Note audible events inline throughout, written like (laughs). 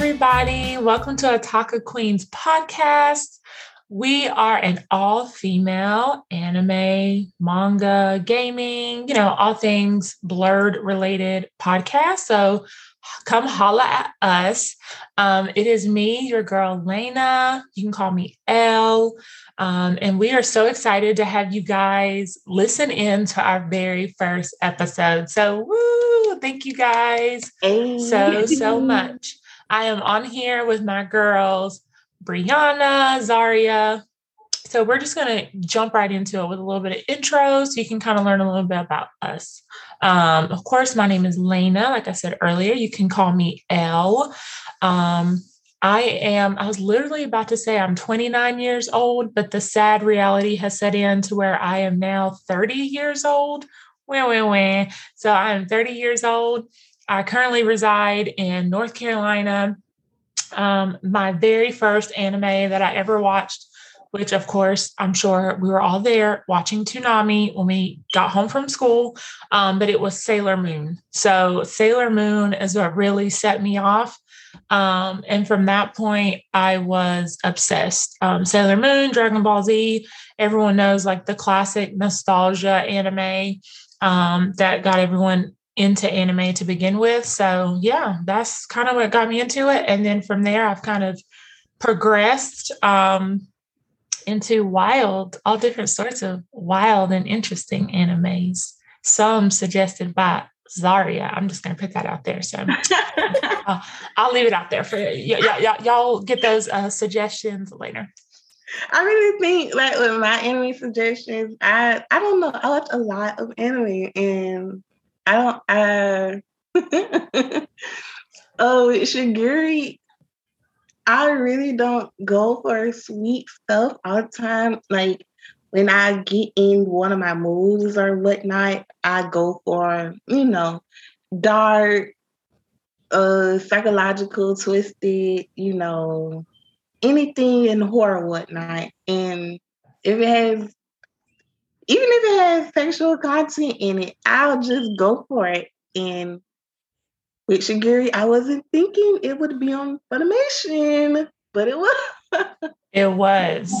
everybody. Welcome to Otaka Queens podcast. We are an all female anime, manga, gaming, you know, all things blerd related podcast. So come holla at us. Um, it is me, your girl Lena. You can call me Elle. Um, and we are so excited to have you guys listen in to our very first episode. So, woo, thank you guys hey. so, so much. I am on here with my girls, Brianna, Zaria. So, we're just going to jump right into it with a little bit of intro so you can kind of learn a little bit about us. Um, of course, my name is Lena. Like I said earlier, you can call me Elle. Um, I am, I was literally about to say I'm 29 years old, but the sad reality has set in to where I am now 30 years old. Wah, wah, wah. So I am 30 years old. I currently reside in North Carolina. Um, my very first anime that I ever watched, which of course I'm sure we were all there watching Toonami when we got home from school, um, but it was Sailor Moon. So Sailor Moon is what really set me off um, and from that point, I was obsessed. Um, Sailor Moon, Dragon Ball Z, everyone knows like the classic nostalgia anime um, that got everyone into anime to begin with. So, yeah, that's kind of what got me into it. And then from there, I've kind of progressed um, into wild, all different sorts of wild and interesting animes. Some suggested by Zaria. I'm just going to put that out there. So (laughs) uh, I'll leave it out there for y- y- y- y'all. Get those uh, suggestions later. I really think like with my anime suggestions, I I don't know. I watch a lot of anime, and I don't. Uh, (laughs) oh, Shigurui. I really don't go for sweet stuff all the time. Like when I get in one of my moods or whatnot, I go for, you know, dark, uh, psychological, twisted, you know, anything in horror, whatnot. And if it has, even if it has sexual content in it, I'll just go for it. And with Shigurui, I wasn't thinking it would be on Funimation, but it was. it was.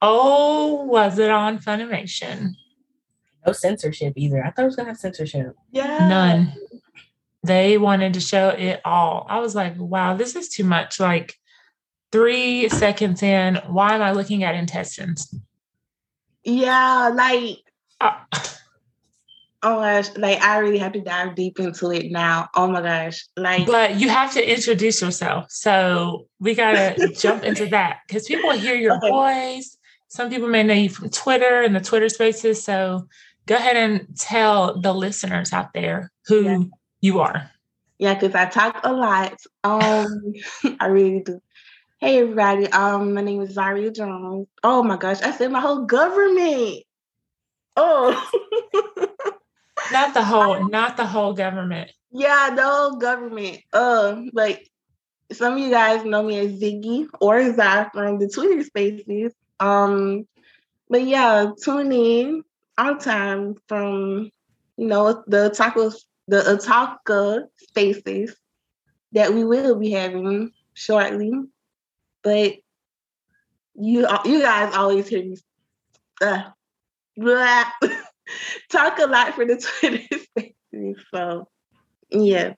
Oh, was it on Funimation? No censorship either. I thought it was gonna have censorship. Yeah. None. They wanted to show it all. I was like, wow, this is too much. Like three seconds in, why am I looking at intestines? Yeah, like uh, oh gosh, like I really have to dive deep into it now. Oh my gosh. Like But you have to introduce yourself. So we gotta jump (laughs) into that because people hear your okay. voice some people may know you from Twitter and the Twitter spaces. So go ahead and tell the listeners out there who yeah. you are. Yeah, because I talk a lot. Um, (laughs) I really do. Hey everybody, um, my name is Zaria Jones. Oh my gosh, I said my whole government. Oh, (laughs) not the whole, not the whole government. Yeah, the whole government. Uh, like some of you guys know me as Ziggy or Zai from the Twitter Spaces. Um, but yeah, tune in on time from you know the tacos the Otaka spaces that we will be having shortly. But you you guys always hear me uh, (laughs) talk a lot for the (laughs) Twitter spaces. So yeah.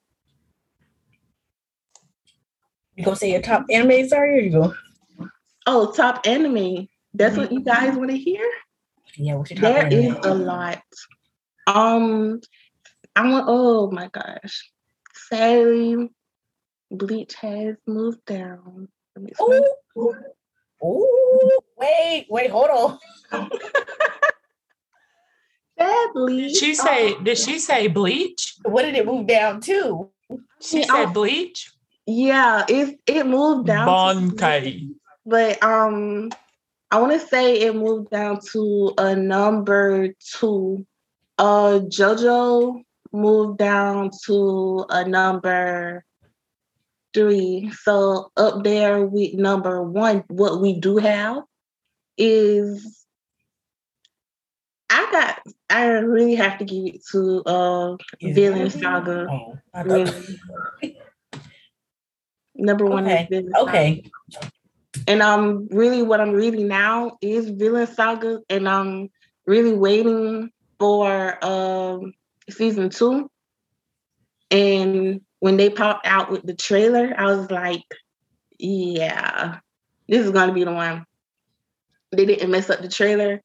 You gonna say your top animes are you? go? Oh, top anime. That's what you guys want to hear? Yeah, what's your top There anime? is a lot. Um, I want. Oh my gosh, sadly, Bleach has moved down. Oh, oh, wait, wait, hold on. (laughs) Sadly, did she say? Oh. Did she say Bleach? What did it move down to? She said Bleach. Yeah, it it moved down. Bankai. But um, I want to say it moved down to a number two. Uh, JoJo moved down to a number So up there with number one, what we do have is I got I really have to give it to uh Vinland Saga. Oh, really. Number one Okay. is Vinland Saga. And um really what I'm reading now is Vinland Saga and I'm really waiting for um season two. And when they popped out with the trailer, I was like, yeah, this is gonna be the one. They didn't mess up the trailer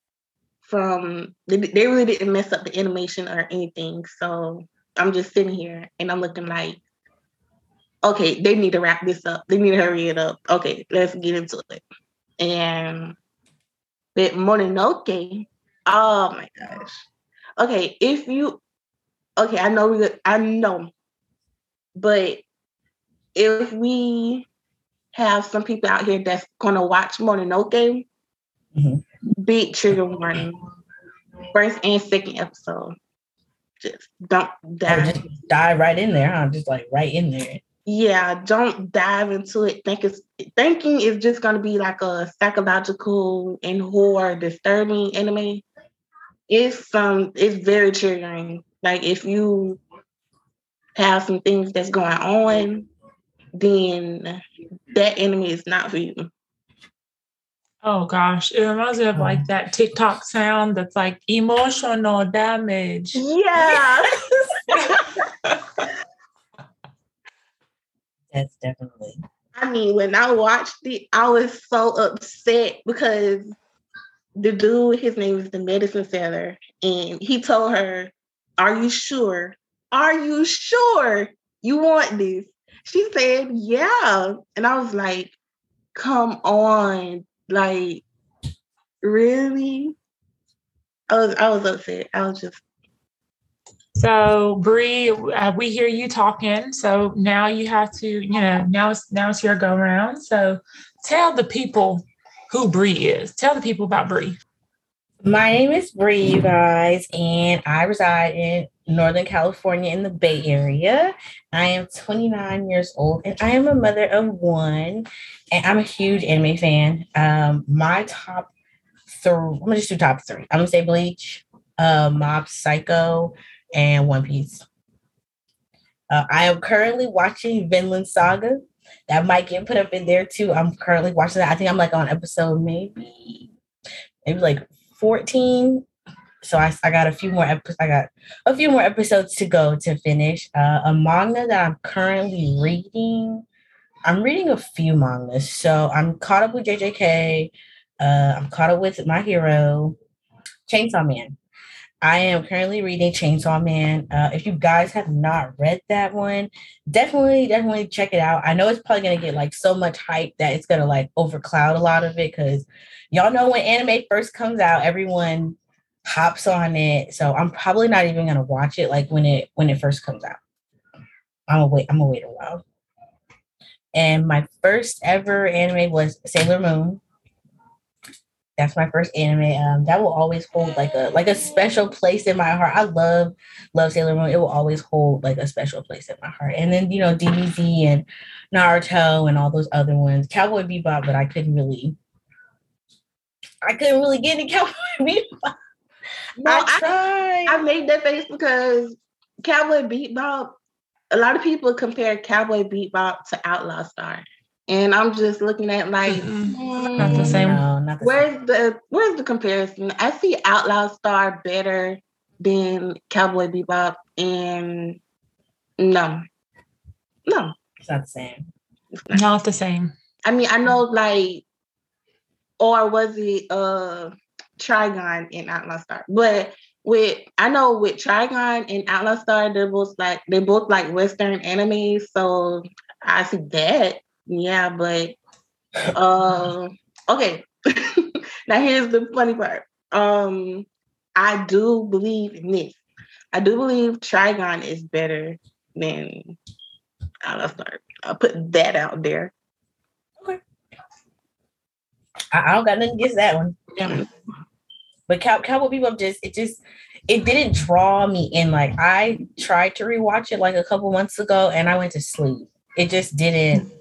from they, they really didn't mess up the animation or anything. So I'm just sitting here and I'm looking like, okay, they need to wrap this up. They need to hurry it up. Okay, let's get into it. And with Mononoke, oh my gosh. Okay, if you okay, I know we I know, but if we have some people out here that's gonna watch Mononoke, Mhm. big trigger warning. First and second episode. Just don't dive. just dive right in there, huh? Just like right in there. yeah, don't dive into it. Think it's thinking is just gonna be like a psychological and horror disturbing anime. It's um it's very triggering. Like if you have some things that's going on, then that enemy is not for you. Oh gosh, it reminds me of hmm. like that TikTok sound that's like emotional damage. Yeah. (laughs) (laughs) That's definitely. I mean, when I watched it, I was so upset because the dude, his name is the medicine seller, and he told her, Are you sure? Are you sure you want this? She said, Yeah. And I was like, Come on. Like, really? I was I was upset. I was just So Bree, uh, we hear you talking. So now you have to, you know, now it's now it's your go round. So tell the people who Bree is. Tell the people about Bree. My name is Bree, you guys, and I reside in Northern California in the Bay Area. I am 29 years old and I am a mother of one, and I'm a huge anime fan. Um, my top three, I'm gonna just do top three. I'm gonna say Bleach, uh, Mob Psycho, and One Piece. Uh, I am currently watching Vinland Saga. That might get put up in there too. I'm currently watching that. I think I'm like on episode maybe, maybe like 14 so I, I got a few more episodes i got a few more episodes to go to finish. Uh, a manga that i'm currently reading i'm reading a few mangas. So i'm caught up with jjk uh, i'm caught up with my hero chainsaw man i am currently reading chainsaw man uh, if you guys have not read that one definitely definitely check it out i know it's probably to get like so much hype that it's to like overcloud a lot of it because y'all know when anime first comes out, everyone hops on it. So I'm probably not even gonna watch it like when it when it first comes out. I'm gonna wait. I'm gonna wait a while. And my first ever anime was Sailor Moon. That's my first anime. Um, that will always hold like a like a special place in my heart. I love love Sailor Moon. It will always hold like a special place in my heart. And then you know DBZ and Naruto and all those other ones. Cowboy Bebop, but I couldn't really I couldn't really get into (laughs) Cowboy Bebop. No, I I- tried. I made that face because Cowboy Bebop, a lot of people compare Cowboy Bebop to Outlaw Star. And I'm just looking at like Mm-mm. Not the same. No, not the same. where's the where's the comparison? I see Outlaw Star better than Cowboy Bebop and no. No. It's not the same. Not the same. I mean I know like or was it uh Trigun in Outlaw Star? But with I know with Trigun and Outlaw Star, they're both like they're both like Western animes, so I see that. Yeah, but uh (laughs) okay. (laughs) now here's the funny part. Um I do believe in this. I do believe Trigun is better than Outlaw Star. I'll put that out there. I, I don't got nothing against that one. Yeah. But Cow- Cowboy Bebop just it just it didn't draw me in. Like I tried to rewatch it like a couple months ago and I went to sleep. It just didn't.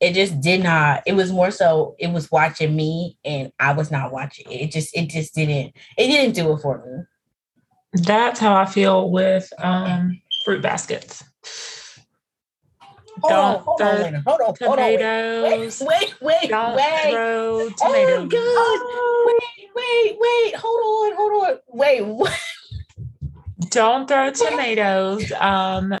It just did not. It was more so it was watching me and I was not watching it. It just it just didn't. It didn't do it for me. That's how I feel with um, fruit baskets. Hold on, Don't hold on, throw Lena. hold on, hold on. Wait, tomatoes. wait, wait, Don't wait. throw Oh my god! Wait, wait, wait. Hold on, hold on. Wait, what? Don't throw tomatoes. Um,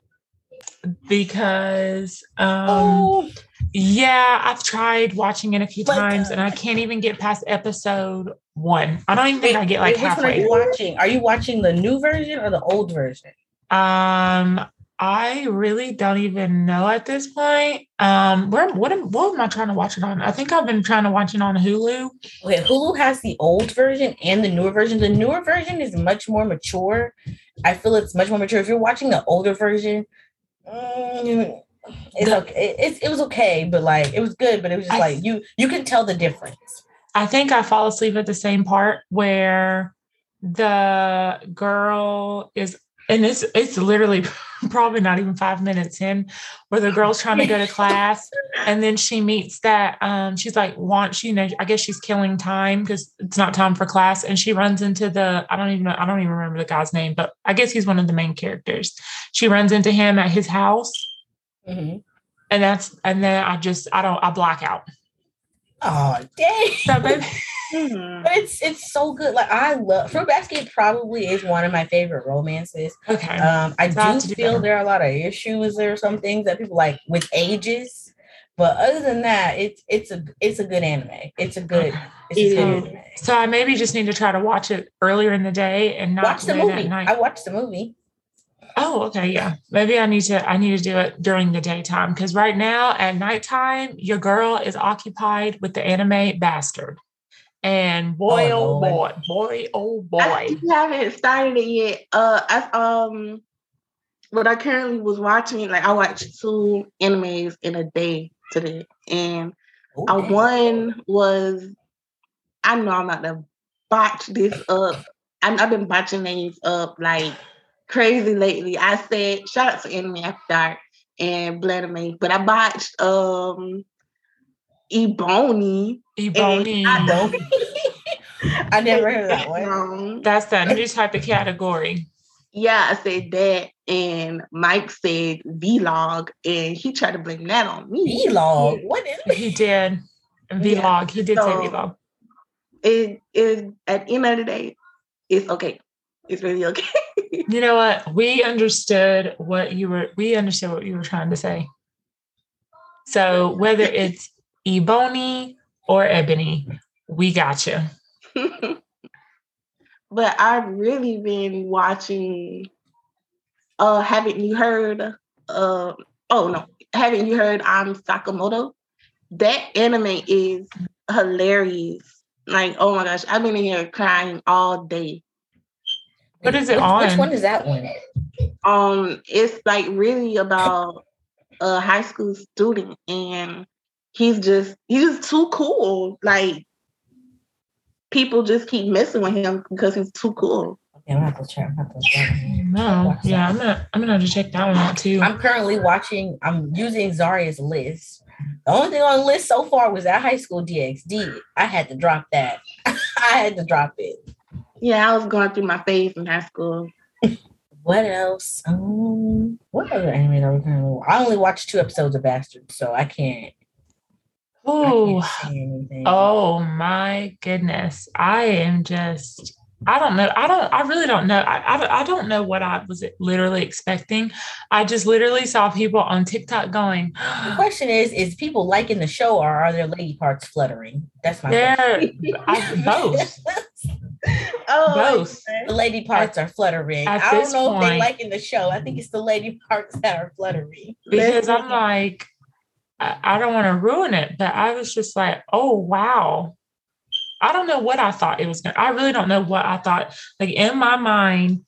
because um, oh, yeah, I've tried watching it a few Like, times, and I can't even get past episode one. I don't even think I get like wait, which one are you watching? Are you watching the new version or the old version? Um, I really don't even know at this point. Um, where what am what am I trying to watch it on? I think I've been trying to watch it on Hulu. Okay, Hulu has the old version and the newer version. The newer version is much more mature. I feel it's much more mature. If you're watching the older version, mm, it's okay. It, it, it was okay, but like it was good, but it was just I- like you you can tell the difference. I think I fall asleep at the same part where the girl is and it's it's literally (laughs) probably not even five minutes in where the girl's trying to go to (laughs) class and then she meets that um she's like wants you know i guess she's killing time because it's not time for class and she runs into the i don't even know i don't even remember the guy's name but i guess he's one of the main characters she runs into him at his house Mhm. and that's and then i just i don't i black out Oh dang! so maybe (laughs) Mhm. But it's it's so good. Like I love Fruit Basket. Probably is one of my favorite romances. okay Um, I So I have do do feel better. there are a lot of issues or some things that people like with ages. But other than that, it's it's a it's a good anime. It's a good it's a good anime. So I maybe just need to try to watch it earlier in the day and not Watch the movie. at night. I watched the movie. Oh, okay, yeah. Maybe I need to I need to do it during the daytime because right now at nighttime, your girl is occupied with the anime bastard. And boy, Oh, oh, boy, boy, oh boy. still haven't started it yet. Uh, I um, what I currently was watching, like I watched two animes in a day today, and Oh, uh, one was I know I'm not to botch this up. I'm, I've been botching names up like crazy lately. I said shout out to Anime After Dark and Blanime, but I botched um Ebony. Ebony. I. (laughs) I never heard that (laughs) one. wrong. That's that new (laughs) type of category. Yeah, I said that, and Mike said vlog, and he tried to blame that on me. Vlog. What is it? He did. Vlog. He did say vlog. It is at the end of the day, it's okay. It's really okay. You know what? We understood what you were we understood what you were trying to say. So whether it's Ebony or Ebony, we got you. (laughs) but I've really been watching. Uh, haven't you heard? Uh, oh no, haven't you heard? I'm Sakamoto. That anime is hilarious. Like, oh my gosh, I've been in here crying all day. What is it which, on? Which one is that one? um it's like really about a high school student and he's just he's just too cool like people just keep messing with him because he's too cool Okay, I'm gonna have to check. I'm gonna have to check. No, yeah. I'm gonna I'm gonna have to check that one out too. I'm currently watching. I'm using Zaria's list. The only thing on the list so far was that high school DxD. I had to drop that. (laughs) I had to drop it. Yeah i was going through my phase in high school What else? Um, what other anime are we currently? I only watched two episodes of Bastard, so I can't. I Oh, can't say anything. oh my goodness. I am just I don't know. I don't I really don't know. I, I, I don't know what I was literally expecting. I just literally saw people on TikTok going, (gasps) The question is: Is people liking the show, or are their lady parts fluttering? That's my question. They're I, both. (laughs) oh Both. The lady parts are fluttering. at I don't this know if they like in the show. I think it's the lady (laughs) parts that are fluttering. because I'm like, I, I don't want to ruin it, but I was just like, oh wow. I don't know what I thought it was gonna. I really don't know what I thought. Like in my mind,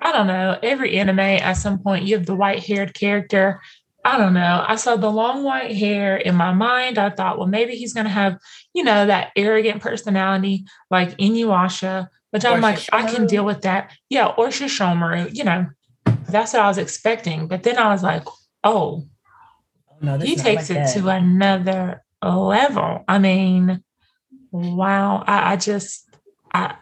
I don't know. Every anime at some point you have the white haired character. I don't know. I saw the long white hair in my mind. I thought, well, maybe he's gonna have, you know, that arrogant personality like Inuyasha, which I'm Or like, I can deal with that. Yeah, or Sesshomaru, you know. That's what I was expecting. But then I was like, oh, Oh, no, he takes like it that. to another level. I mean, wow. I, I just I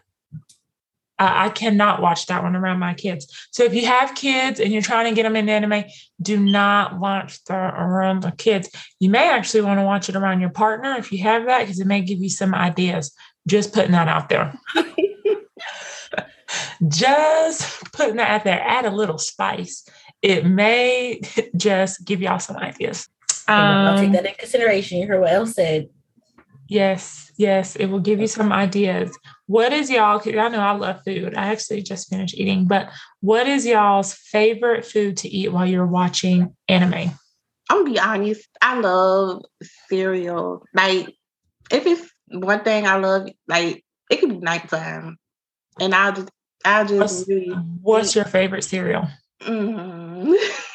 I, I cannot watch that one around my kids. So if you have kids and you're trying to get them into anime, do not watch that around the kids. You may actually want to watch it around your partner if you have that, because it may give you some ideas. Just putting that out there. (laughs) just putting that out there. Add a little spice. It may (laughs) just give y'all some ideas. I'll take Um, that in consideration. You heard what else said. Yes, yes, it will give you some ideas. What is y'all? I know I love food. I actually just finished eating, but what is y'all's favorite food to eat while you're watching anime? I'm gonna be honest. I love cereal. Like, if it's one thing I love, like it could be nighttime, and I'll just, I'll just What's- really. What's your favorite cereal? Mm. (laughs)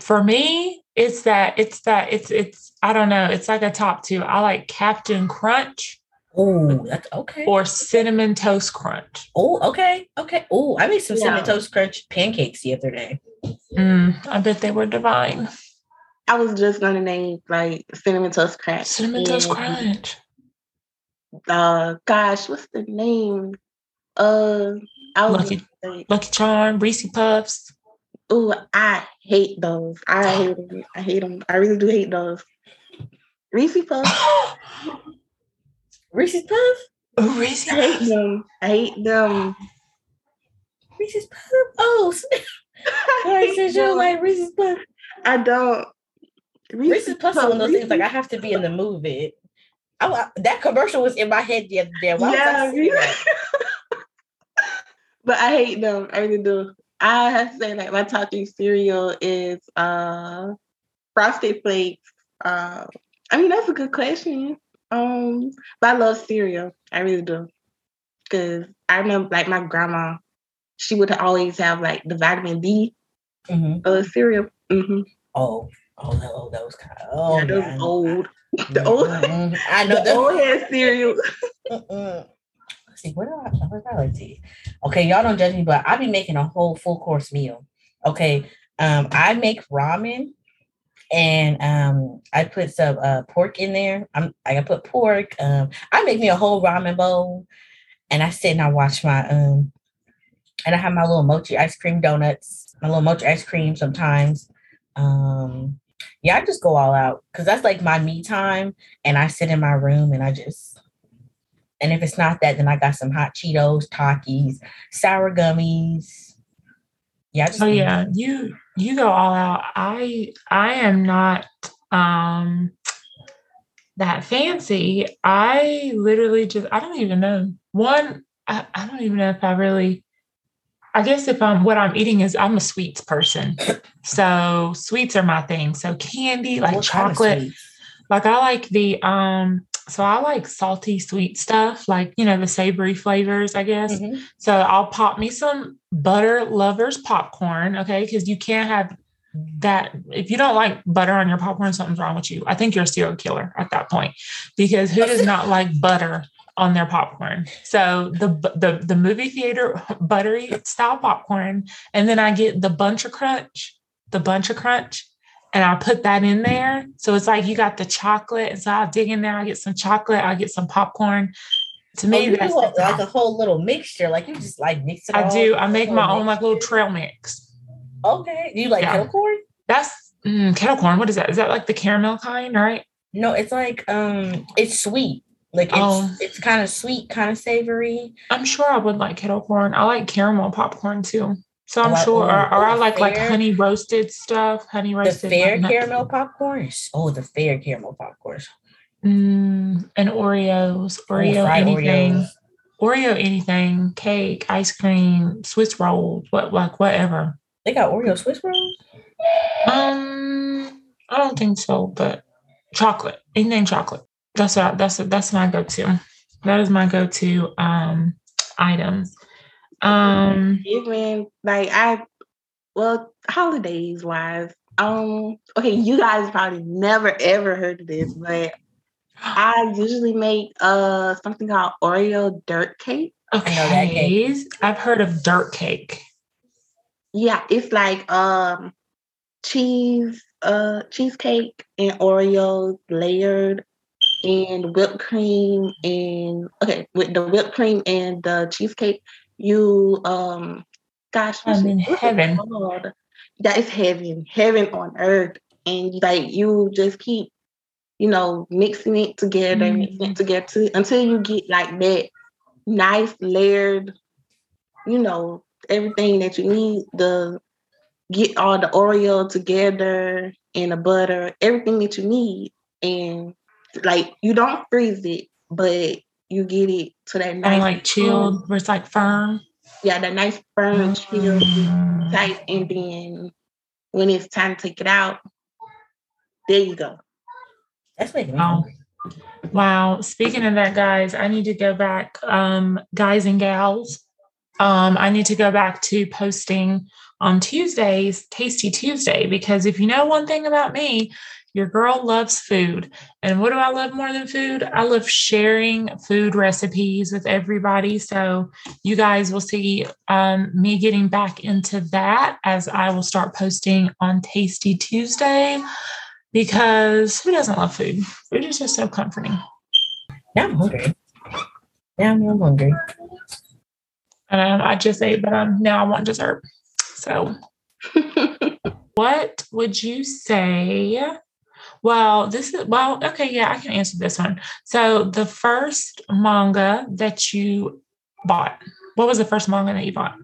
For me, it's that it's that it's it's I don't know. It's like a top two. I like Captain Crunch Oh, that's okay. or Cinnamon Toast Crunch. Oh, okay, okay. Oh, I made some Yeah. cinnamon toast crunch pancakes the other day. Mm, I bet they were divine. I was just gonna name like cinnamon toast crunch. Cinnamon Toast and, Crunch. Uh, gosh, what's the name? Uh, I was Lucky- gonna say, Lucky Charm, Reese Puffs. Oh, I hate those. I hate them. I hate them. I really do hate those. Reese Puffs. (gasps) Reese's Puffs. Oh, Reese I hate them. I hate them. Reese's Puffs. Oh, sorry, since you like Reese's Puffs. I don't. Reese's Puffs is one of those things like I have to be in the movie. I, I- that commercial was in my head the other day. Why was I yeah, (laughs) but I hate them. I really do. I have to say, like my top three cereal is uh Frosted Flakes. Uh, I mean that's a good question. Um, but I love cereal. I really do. Cause I remember like my grandma, she would always have like the vitamin D mm-hmm. uh cereal. Mm-hmm. Oh, oh, that, oh, that was kind of oh, yeah, those yeah, I know. old, the old, Mhm. I know the that. old head cereal. (laughs) What do I, what do I like to eat? Okay, y'all don't judge me, but I be making a whole full course meal. Okay, um, I make ramen, and um, I put some uh pork in there. I'm I put pork. Um, I make me a whole ramen bowl, and I sit and I watch my um, and I have my little mochi ice cream donuts, my little mochi ice cream sometimes. Um, yeah, I just go all out because that's like my me time, and I sit in my room and I just and if it's not that, then I got some hot Cheetos, Takis, sour gummies. Yeah, Oh yeah, you you go all out. I I am not um that fancy. I literally just I don't even know. One, I, I don't even know if I really I guess if I'm what I'm eating is I'm a sweets person. So sweets are my thing. So candy, like What kind of chocolate, like I like the um so I like salty sweet stuff, like you know, the savory flavors, I guess. Mhm. So I'll pop me some butter lovers popcorn, okay? Because you can't have that if you don't like butter on your popcorn, something's wrong with you. I think you're a serial killer at that point. Because who does not like butter on their popcorn? So the the the movie theater buttery style popcorn, and then I get the Buncha Crunch, the Buncha Crunch, and I put that in there. So it's like you got the chocolate. And so I'll dig in there, I'll get some chocolate, I'll get some popcorn. To Oh, me, you that's a- like a whole little mixture. Like you just like mix it. I do. I make my own like little trail mix. Okay. Do you like Yeah. kettle corn? That's mm, kettle corn. What is that? Is that like the caramel kind, right? No, it's like um, it's sweet. Like it's Oh. it's kind of sweet, kind of savory. I'm sure I would like kettle corn. I like caramel popcorn too. So I'm sure, or, or I like like honey roasted stuff, honey roasted. The fair like caramel popcorn. is- Oh, the fair caramel popcorn. Mm, and Oreos, Oh, Oreo anything, Oreos. Oreo anything, cake, ice cream, Swiss rolls, what like whatever. They got Oreo Swiss rolls. Um, I don't think so, but chocolate, anything chocolate. That's what I, that's that's my go-to. That is my go-to um items. Um, Even like I, well, holidays wise, um, okay, you guys probably never ever heard of this, but I usually make uh something called Oreo dirt cake. know that okay, I've heard of dirt cake. Yeah, it's like um cheese, uh cheesecake and Oreos layered and whipped cream and okay, with the whipped cream and the cheesecake, you um gosh, I'm in heaven. That is heaven, heaven on earth. And like you just keep, you know, mixing it together, mm. mixing it together to, until you get like that nice layered, you know, everything that you need. The get all the Oreo together and the butter, everything that you need. And like you don't freeze it, but you get it to that nice and like chilled where it's like firm. Yeah, that nice firm mm-hmm. chilled type. And then when it's time to take it out, there you go. That's making wow. Wow. Speaking of that, guys, I need to go back, um, guys and gals. Um, I need to go back to posting on Tuesdays, Tasty Tuesday, because if you know one thing about me, your girl loves food. And what do I love more than food? I love sharing food recipes with everybody. So you guys will see um, me getting back into that as I will start posting on Tasty Tuesday because who doesn't love food? Food is just so comforting. Yeah, I'm hungry. Yeah, I'm hungry. And I, just ate, but um, now I want dessert. So, (laughs) what would you say? Well, this is well, okay, yeah, I can answer this one. So, the first manga that you bought, what was the first manga that you bought?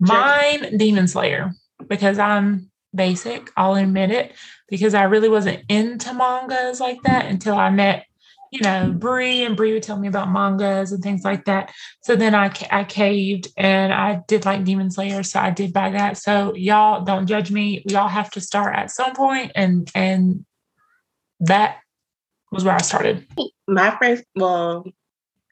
Mine, Demon Slayer, because I'm basic, I'll admit it, because I really wasn't into mangas like that until I met you know, Bree and Bree would tell me about mangas and things like that. So then I, I caved and I did like Demon Slayer. So I did buy that. So y'all don't judge me. We all have to start at some point and, and that was where I started. My first, well,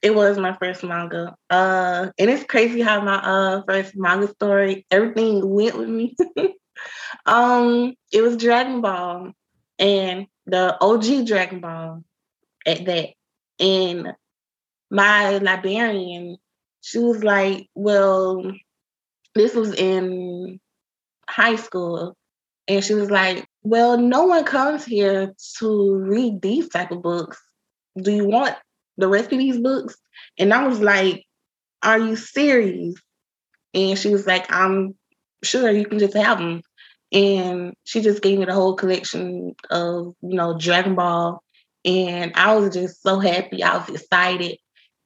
it was my first manga. Uh, and it's crazy how my uh first manga story, everything went with me. (laughs) um, it was Dragon Ball and the OG Dragon Ball at that. And my librarian, she was like, well, this was in high school. And she was like, well, no one comes here to read these type of books. Do you want the rest of these books? And I was like, are you serious? And she was like, I'm sure you can just have them. And she just gave me the whole collection of, you know, Dragon Ball and I was just so happy. I was excited.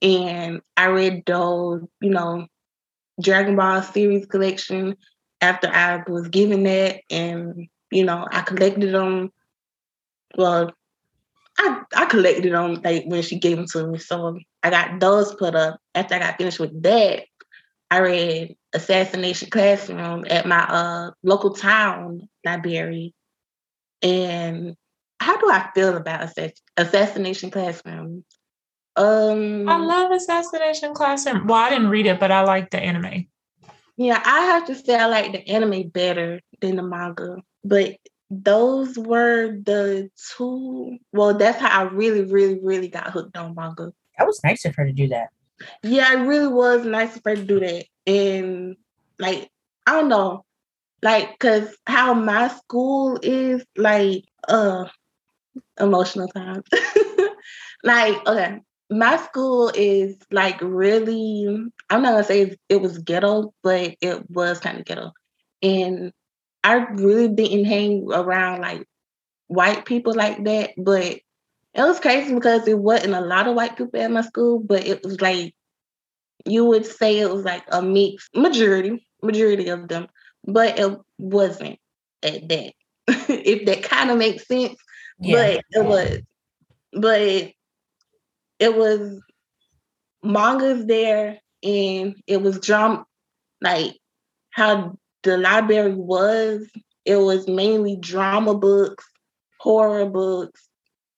And I read those, you know, Dragon Ball series collection after I was given that. And, you know, I collected them. Well, I, I collected them like when she gave them to me. So I got those put up. After I got finished with that, I read Assassination Classroom at my uh, local town library. And how do I feel about Assassination Classroom? Um, I love Assassination Classroom. Well, I didn't read it, but I like the anime. Yeah, I have to say I like the anime better than the manga, but those were the two. Well, that's how I really, really, really got hooked on manga. That was nice of her to do that. Yeah, it really was nice of her to do that, and like I don't know, like because how my school is like, uh, emotional times. (laughs) like, okay, my school is like really, I'm not gonna say it was ghetto, but it was kind of ghetto. And I really didn't hang around like white people like that, but it was crazy because it wasn't a lot of white people at my school, but it was like you would say it was like a mixed majority, majority of them, but it wasn't at that. (laughs) if that kind of makes sense. Yeah. But it was, but it was mangas there, and it was drum like how the library was. It was mainly drama books, horror books,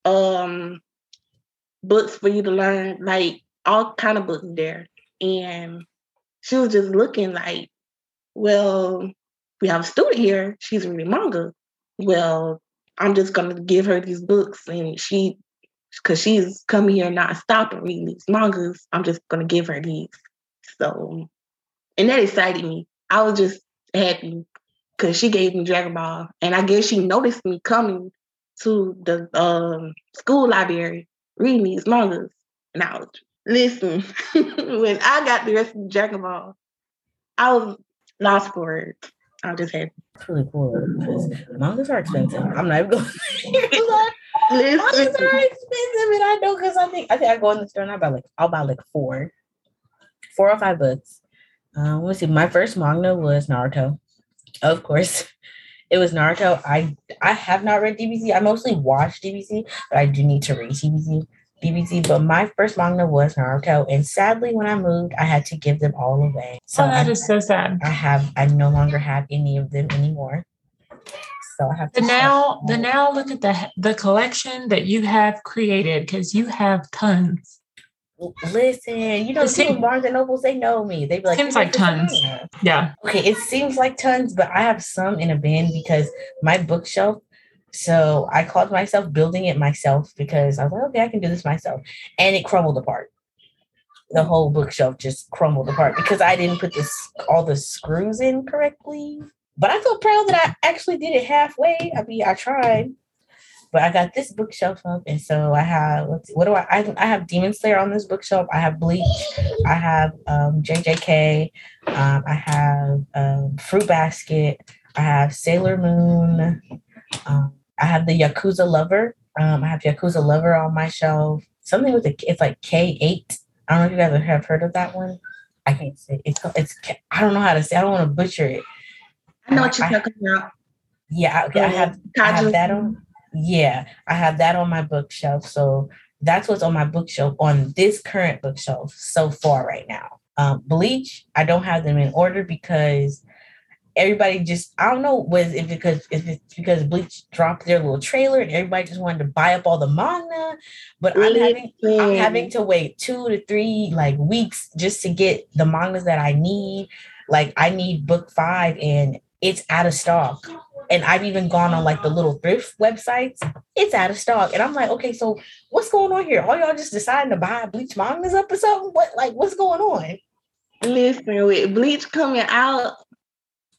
um, books for you to learn, like all kind of books there. And she was just looking like, well, we have a student here. She's reading manga. Well, I'm just gonna give her these books and she because she's coming here not stopping reading these mangas, I'm just gonna give her these. So and that excited me. I was just happy because she gave me Dragon Ball. And I guess she noticed me coming to the um, school library reading these mangas. Now, listen, (laughs) when I got the rest of Dragon Ball, I was lost for words. I just had It's really cool because mangas are expensive. I'm not even going. (laughs) To listen. mangas are expensive, and I know because I think I think I go in the store and I buy like I'll buy like four, four or five books. Um, let's see. My first manga was Naruto, of course. (laughs) It was Naruto. I I have not read DBZ. I mostly watch DBZ, but I do need to read DBZ. DBZ, but my first manga was Naruto, and sadly, when I moved, I had to give them all away. So oh, that I, is so sad. I have I no longer have any of them anymore. So I have to start now, the now look at the the collection that you have created because you have tons. Listen, you know, people Barnes and Nobles, they know me. They be like, Seems like tons." Christina." Yeah. Okay, it seems like tons, but I have some in a bin because my bookshelf. So I called myself building it myself because I was like, okay, I can do this myself, and it crumbled apart. The whole bookshelf just crumbled apart because I didn't put this all the screws in correctly. But I feel proud that I actually did it halfway. I mean, I tried. But I got this bookshelf up, and so I have. Let's see, what do I? I, I have Demon Slayer on this bookshelf. I have Bleach. I have um, JJK. Um, I have um, Fruit Basket. I have Sailor Moon. Um, I have the Yakuza Lover. Um, I have Yakuza Lover on my shelf. Something with a it's like K eight. I don't know if you guys have heard of that one. I can't say it's it's. I don't know how to say. I don't want to butcher it. I know what you're I- talking about. Yeah, okay, I have I have that on. Yeah, I have that on my bookshelf. So that's what's on my bookshelf on this current bookshelf so far right now. Um, Bleach, I don't have them in order because everybody just I don't know was it because if it's because Bleach dropped their little trailer and everybody just wanted to buy up all the manga, but I'm having I'm having to wait two to three like weeks just to get the mangas that I need. Like I need book five and it's out of stock. And I've even gone on like the little thrift websites. It's out of stock. And I'm like, okay, so what's going on here? All y'all just deciding to buy bleach mangas up or something? What like what's going on? Listen, with Bleach coming out,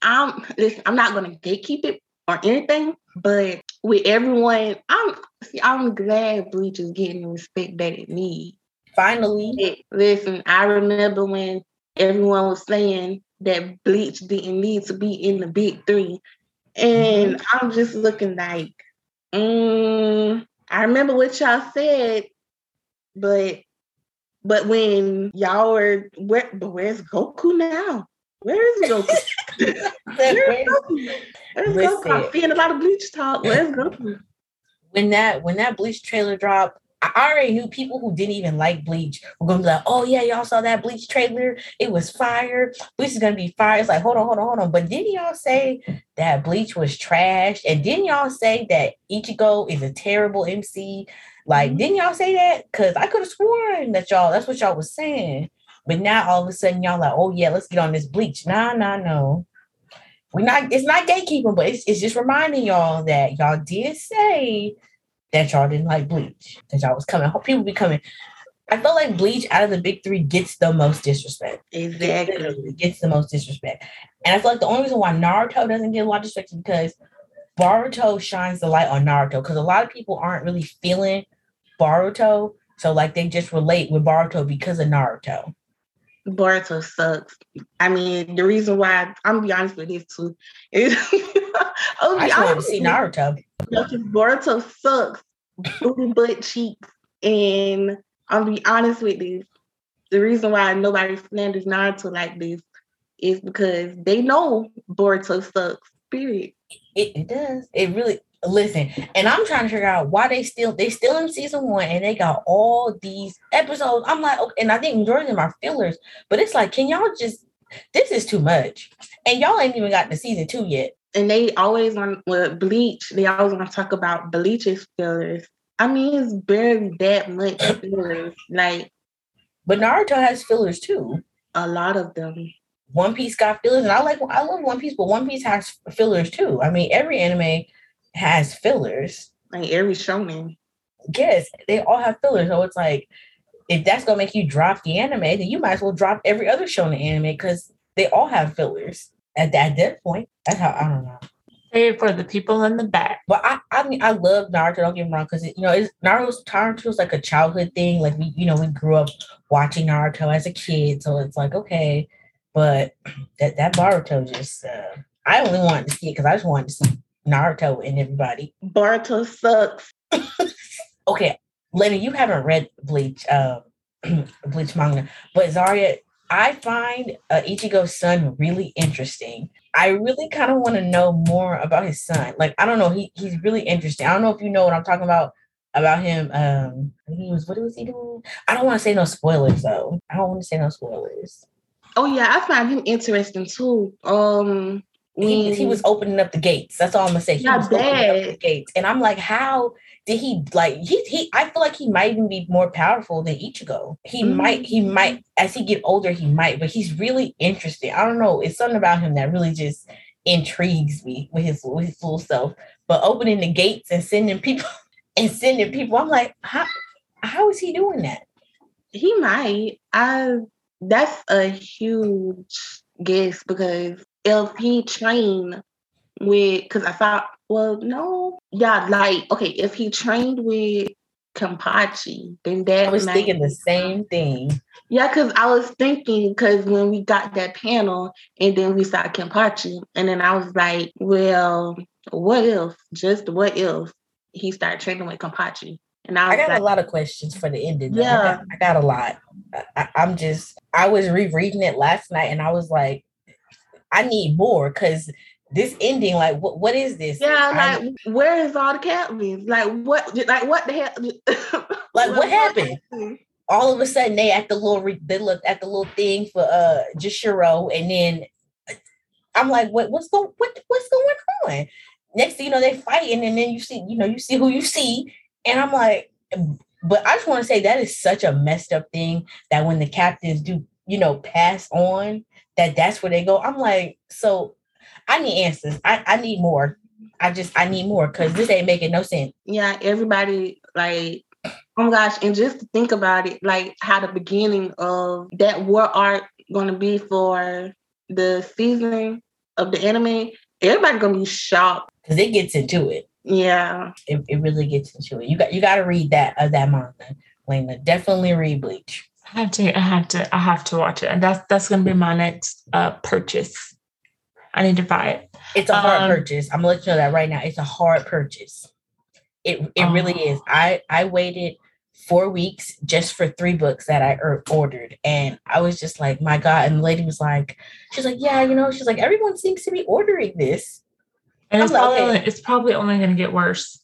I'm listen. I'm not gonna gatekeep it or anything, but with everyone, I'm see, I'm glad Bleach is getting the respect that it needs. Finally, listen, I remember when everyone was saying that Bleach didn't need to be in the big three, and I'm just looking like, mm, I remember what y'all said, but but when y'all were where, but where's Goku now? Where is (laughs) Goku? Where's Goku? Where's Goku? I'm seeing a lot of Bleach talk. Where's Goku? when that when that bleach trailer dropped, I already knew people who didn't even like Bleach were gonna be like, "Oh yeah, y'all saw that Bleach trailer? It was fire. Bleach is gonna be fire." It's like, hold on, hold on, hold on. But didn't y'all say that Bleach was trash? And didn't y'all say that Ichigo is a terrible MC? Like, mm-hmm. didn't y'all say that? Because I could have sworn that y'all that's what y'all was saying. But now all of a sudden y'all like, oh yeah, let's get on this Bleach. Nah, nah, no. We're not. It's not gatekeeping, but it's, it's just reminding y'all that y'all did say that y'all didn't like Bleach, that y'all was coming. Hope people be coming. I felt like Bleach out of the big three gets the most disrespect. Exactly. Literally gets the most disrespect. And I feel like the only reason why Naruto doesn't get a lot of disrespect is because Boruto shines the light on Naruto. Because a lot of people aren't really feeling Boruto. So like they just relate with Boruto because of Naruto. Boruto sucks. I mean, the reason why I'm gonna be honest with this too is (laughs) I'll I be just wanted to see. Naruto. Boruto sucks, booty butt cheeks, and I'll be honest with this. The reason why nobody slanders Naruto like this is because they know Boruto sucks. Period. It, it does. It really listen. And I'm trying to figure out why they still they still in season one and they got all these episodes. I'm like, okay, and I think majority of them are fillers, but it's like, can y'all just this is too much. And y'all ain't even gotten to season two yet. And they always want with Bleach. They always want to talk about Bleach's fillers. I mean, it's barely that much fillers. Like But Naruto has fillers too. a lot of them. One Piece got fillers, and I like I love One Piece, but One Piece has fillers too. I mean, every anime has fillers. Like every shonen. Yes, they all have fillers. So it's like, if that's gonna make you drop the anime, then you might as well drop every other show in the anime because they all have fillers. At that, that point, that's how I don't know. Pay it for the people in the back. But I, I mean, I love Naruto. Don't get me wrong, because you know, it's Naruto's Naruto's like a childhood thing. Like we, you know, we grew up watching Naruto as a kid, so it's like okay. But (clears throat) that that Naruto just, uh, I only wanted to see it because I just wanted to see Naruto and everybody. Boruto sucks. (laughs) okay, Lenny, you haven't read Bleach, um, (clears throat) Bleach manga, but Zaria, I find uh, Ichigo's son really interesting. I really kind of want to know more about his son. Like, I don't know, he he's really interesting. I don't know if you know what I'm talking about about him. Um, he was what was he doing? I don't want to say no spoilers though. I don't want to say no spoilers. Oh yeah, I find him interesting too. Um, he, he was opening up the gates. That's all I'm gonna say. He Not was opening up the gates, and I'm like, how did he like? He he. I feel like he might even be more powerful than Ichigo. He Mhm. might. He might as he get older. He might, but he's really interesting. I don't know. It's something about him that really just intrigues me with his with his little self. But opening the gates and sending people (laughs) and sending people, I'm like, how how is he doing that? He might. I. That's a huge guess because he trained with, because I thought, well, no, yeah, like okay, if he trained with Kenpachi, then that I was might- thinking the same thing. Yeah, because I was thinking because when we got that panel and then we saw Kenpachi, and then I was like, well, what if? Just what if he started training with Kenpachi? And I I got like, a lot of questions for the ending. though. I Yeah. got, I got a lot. I- I'm just, I was rereading it last night and I was like, I need more because this ending, like, what, what is this? yeah, I- like where is all the captains? Like what? Like what the hell? (laughs) Like, what happened? all of a sudden they at the little, re- they look at the little thing for uh Jushiro and then uh, I'm like, what, what's going, what, what's going on? Next thing you know, they fighting and then you see, you know, you see who you see. And I'm like, but I just want to say that is such a messed up thing that when the captains do, you know, pass on, that that's where they go. I'm like, so I need answers. I, I need more. I just I need more because this ain't making no sense. Yeah, everybody like. Oh my gosh! And just to think about it, like how the beginning of that war art going to be for the season of the anime, everybody gonna be shocked. Because it gets into it. Yeah, it, it really gets into it. You got you got to read that uh, that manga, Lena. Definitely read Bleach. I have to, I have to, I have to watch it. And that's that's gonna be my next uh purchase. I need to buy it. It's a hard Um, purchase. I'm gonna let you know that right now. It's a hard purchase. It it really Oh. is. I I waited four weeks just for three books that I er- ordered, and I was just like, my God! And the lady was like, she's like, yeah, you know, she's like, everyone seems to be ordering this. And it's like, probably okay. only, it's probably only gonna get worse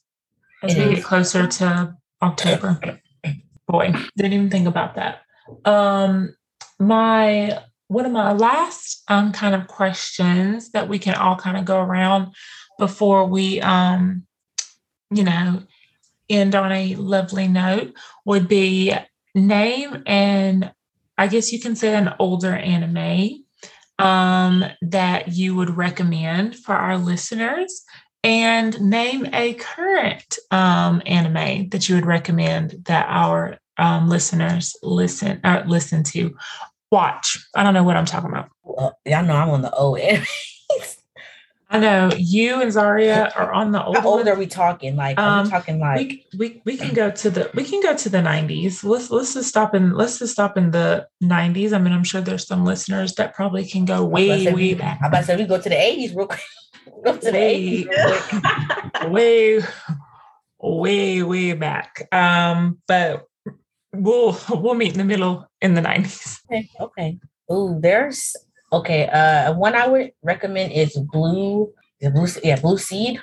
as It we is. get closer to October. (clears throat) Boy, didn't even think about that. Um my one of my last um kind of questions that we can all kind of go around before we um you know end on a lovely note would be name and I guess you can say an older anime um, that you would recommend for our listeners and name a current um, anime that you would recommend that our um, listeners listen uh, listen to watch i don't know what i'm talking about Well, y'all know I'm on the old end. (laughs) i know you and zaria are on the older How old are we talking? Like, are Um, we talking like? we, we we can go to the we can go to the 90s let's let's just stop in let's just stop in the 90s i mean i'm sure there's some listeners that probably can go I'm about to way way we- back I'm about to say we go to the 80s real quick. (laughs) go to the Way- 80s way way way back um but we'll we'll meet in the middle in the 90s Okay, okay. Ooh, there's okay. Uh, one I would recommend is Blue. The blue, yeah, Blue Seed.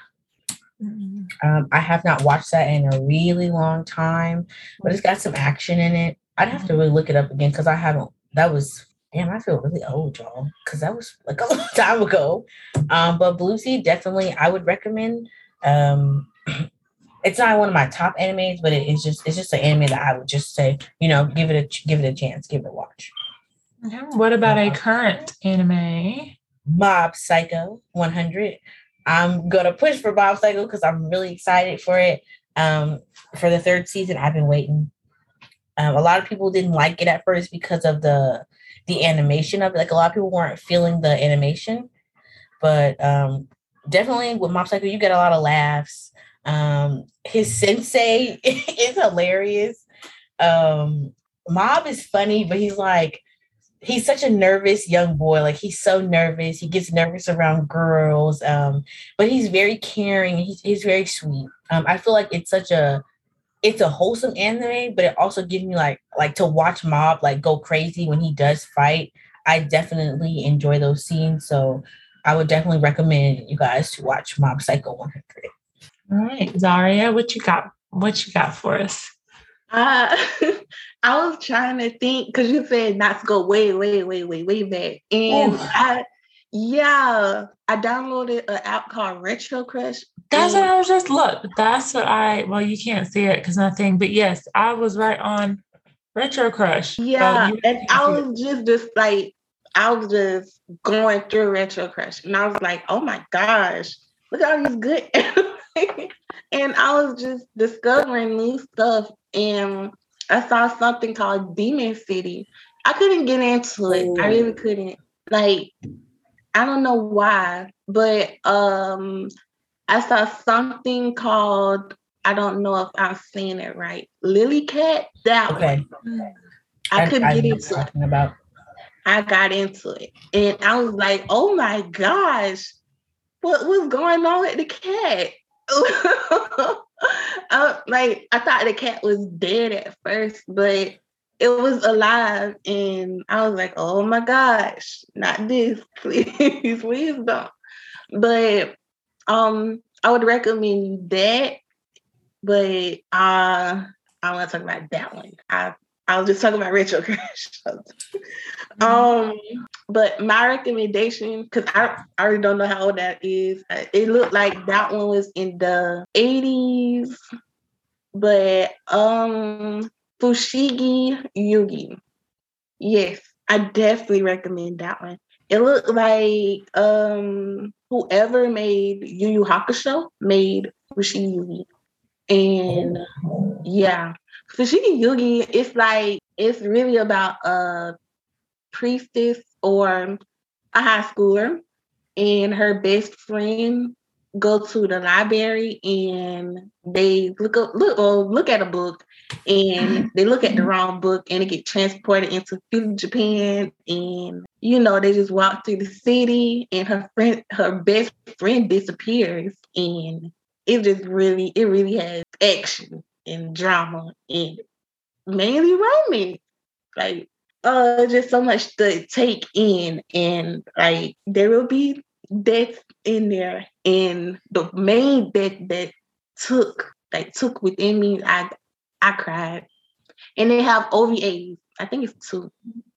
Um, I have not watched that in a really long time, but it's got some action in it. I'd have to really look it up again because I haven't. That was damn. I feel really old, y'all, because that was like a (laughs) long time ago. Um, but Blue Seed definitely I would recommend. Um, (clears throat) it's not one of my top animes, but it is just it's just an anime that I would just say you know give it a give it a chance, give it a watch. Okay, what about a current anime Mob Psycho 100. I'm gonna push for Mob Psycho because I'm really excited for it. Um, for the third season, I've been waiting. Um, a lot of people didn't like it at first because of the the animation of it. Like a lot of people weren't feeling the animation, but um, definitely with Mob Psycho, you get a lot of laughs. Um, his sensei (laughs) is hilarious. Um, Mob is funny, but he's like he's such a nervous young boy. Like he's so nervous. He gets nervous around girls. Um, but he's very caring. He's, he's very sweet. Um, I feel like it's such a it's a wholesome anime, but it also gives me like like to watch Mob like go crazy when he does fight. I definitely enjoy those scenes. So I would definitely recommend you guys to watch Mob Psycho 100. All right, Zaria, what you got? What you got for us? Uh, (laughs) I was trying to think because you said not to go way, way, way, way, way back, and Ooh. I, yeah, I downloaded an app called Retro Crush. That's what I was just look. That's what I. Well, you can't see it because nothing. But yes, I was right on Retro Crush. Yeah, so and I was just just like I was just going through Retro Crush, and I was like, oh my gosh, look at all these good. (laughs) (laughs) and I was just discovering new stuff and I saw something called Demon City. I couldn't get into it. I really couldn't. Like, I don't know why, but um I saw something called I don't know if I'm saying it right. Lily Cat. That okay. one. I, I couldn't I, get into it. About. I got into it. And I was like, oh my gosh, what was going on with the cat? Uh, (laughs) like I thought the cat was dead at first, but it was alive, and I was like, "Oh my gosh, not this, (laughs) please, please don't." But um, I would recommend that, but uh, I want to talk about that one. I I was just talking about retro (laughs) crush. Um, but my recommendation, because I, I already don't know how old that is. Uh, it looked like that one was in the 80s. But um Fushigi Yugi. Yes, I definitely recommend that one. It looked like um whoever made Yu Yu Hakusho made Fushigi Yugi. And oh. yeah, Fushigi Yugi, it's like it's really about a priestess or a high schooler and her best friend go to the library and they look up look or look at a book and (laughs) they look at the wrong book and they get transported into feudal Japan and you know they just walk through the city and her friend her best friend disappears and it just really it really has action and drama and mainly romance. Like uh just so much to take in and like there will be death in there. And the main death that took that took within me i i cried. And they have ovas i think it's two.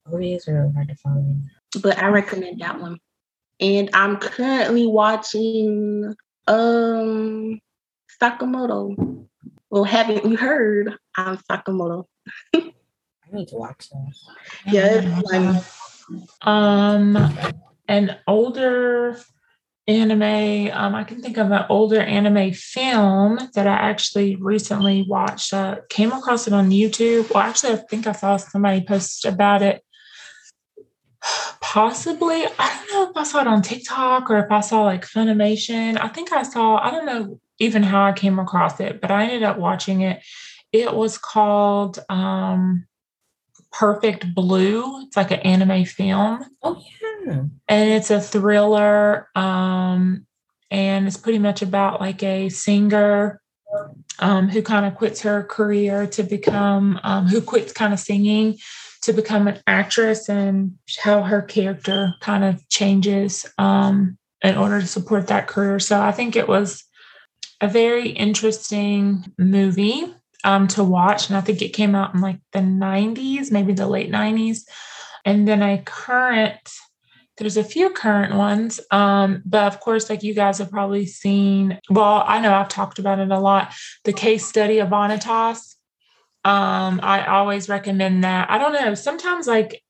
Ovas are really hard to find but i recommend that one. And i'm currently watching um sakamoto well haven't you heard i'm sakamoto I need to watch that. Yeah, um, an older anime. Um, I can think of an older anime film that I actually recently watched. Uh, came across it on YouTube. Well, actually, I think I saw somebody post about it. Possibly, I don't know if I saw it on TikTok or if I saw like Funimation. I think I saw. I don't know even how I came across it, but I ended up watching it. It was called um, Perfect Blue. It's like an anime film. Oh yeah. And it's a thriller. Um, and it's pretty much about like a singer um, who kind of quits her career to become um, who quits kind of singing to become an actress and how her character kind of changes um, in order to support that career. So I think it was a very interesting movie um, to watch. And I think it came out in like the 90s, maybe the late 90s. And then a current, there's a few current ones. Um, but of course, like you guys have probably seen, well, I know I've talked about it a lot the case study of Vanitas. Um, I always recommend that. I don't know, sometimes like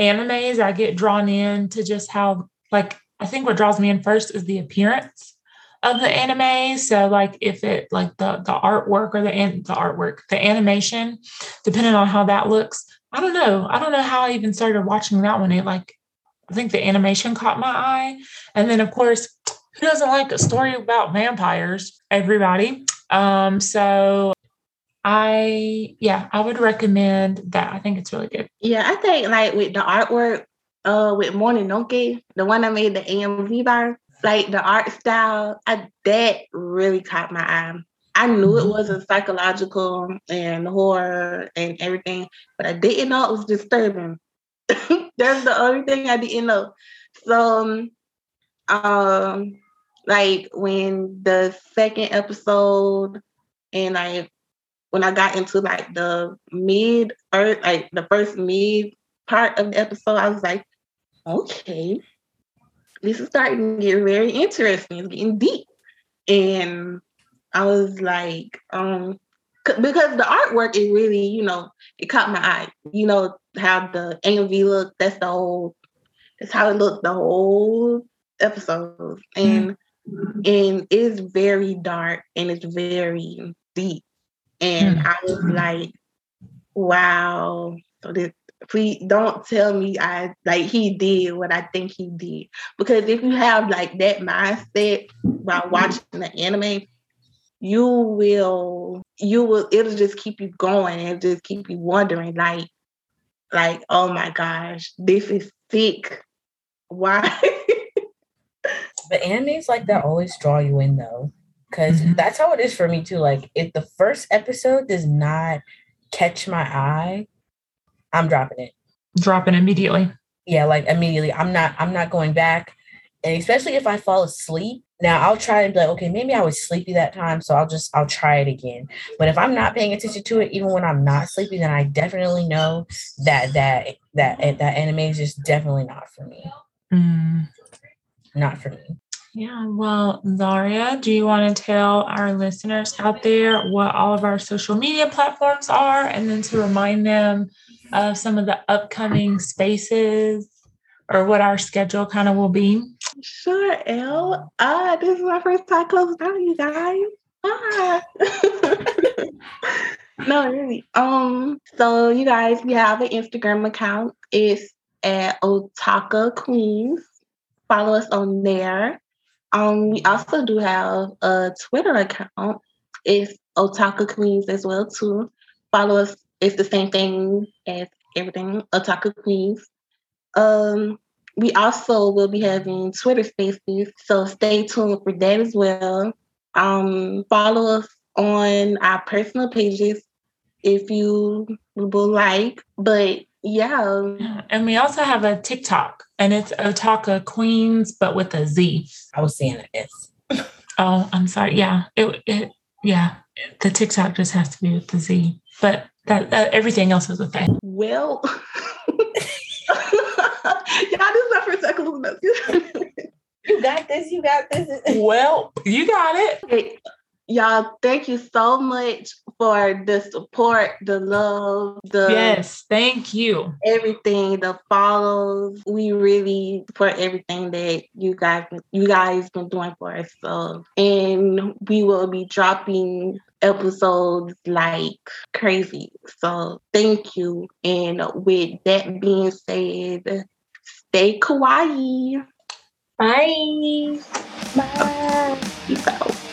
animes, I get drawn in to just how, like, I think what draws me in first is the appearance of the anime. So like if it like the the artwork or the the artwork, the animation, depending on how that looks, I don't know. I don't know how I even started watching that one. It like I think the animation caught my eye. And then of course, who doesn't like a story about vampires? Everybody. Um, so I yeah, I would recommend that. I think it's really good. Yeah, I think like with the artwork, uh with Mononoke, the one I made the AMV bar, like the art style, I, that really caught my eye. I knew it was a psychological and horror and everything, but I didn't know it was disturbing. (laughs) That's the only thing I didn't know. So, um, like when the second episode and like when I got into like the mid or like the first mid part of the episode, I was like, okay, this is starting to get very interesting. It's getting deep. And I was like, um, because the artwork is really, you know, it caught my eye. You know how the AMV look. That's the whole. That's how it looked the whole episode, and mm-hmm. and it's very dark and it's very deep. And. I was like, wow. So this, please don't tell me I like he did what I think he did. Because if you have like that mindset while watching the anime, you will you will it'll just keep you going and just keep you wondering like like oh my gosh this is sick why (laughs) the animes like that always draw you in though because mm-hmm. that's how it is for me too like if the first episode does not catch my eye i'm dropping it dropping immediately yeah like immediately i'm not i'm not going back and especially if i fall asleep now I'll try and be like, okay, maybe I was sleepy that time, so I'll just I'll try it again. But if I'm not paying attention to it, even when I'm not sleepy, then I definitely know that that that that anime is just definitely not for me. Mm. Not for me. Yeah. Well, Zaria, do you want to tell our listeners out there what all of our social media platforms are, and then to remind them of some of the upcoming spaces or what our schedule kind of will be? Sure, Elle. Ah, this is my first time closing down, you guys. Ah. (laughs) no, really. Um, so you guys, we have an Instagram account. It's at Otaka Queens. Follow us on there. Um, we also do have a Twitter account. It's Otaka Queens as well too. Follow us. It's the same thing as everything. Otaka Queens. Um, we also will be having Twitter spaces, so stay tuned for that as well. Um, follow us on our personal pages if you would like. But yeah. And we also have a TikTok and it's Otaka Queens, but with a Z. I was saying an S. (laughs) oh, I'm sorry. Yeah. It, it, yeah. The TikTok just has to be with the Z, but that, that everything else is with that. Well, yeah, this is my first second You got this. You got this. well, you got it. Hey, y'all, thank you so much for the support, the love, the yes, thank you. Everything, the follows. We really support everything that you guys you guys been doing for us. So, and we will be dropping episodes like crazy. So thank you. And with that being said, stay kawaii. Bye. Bye. Peace out.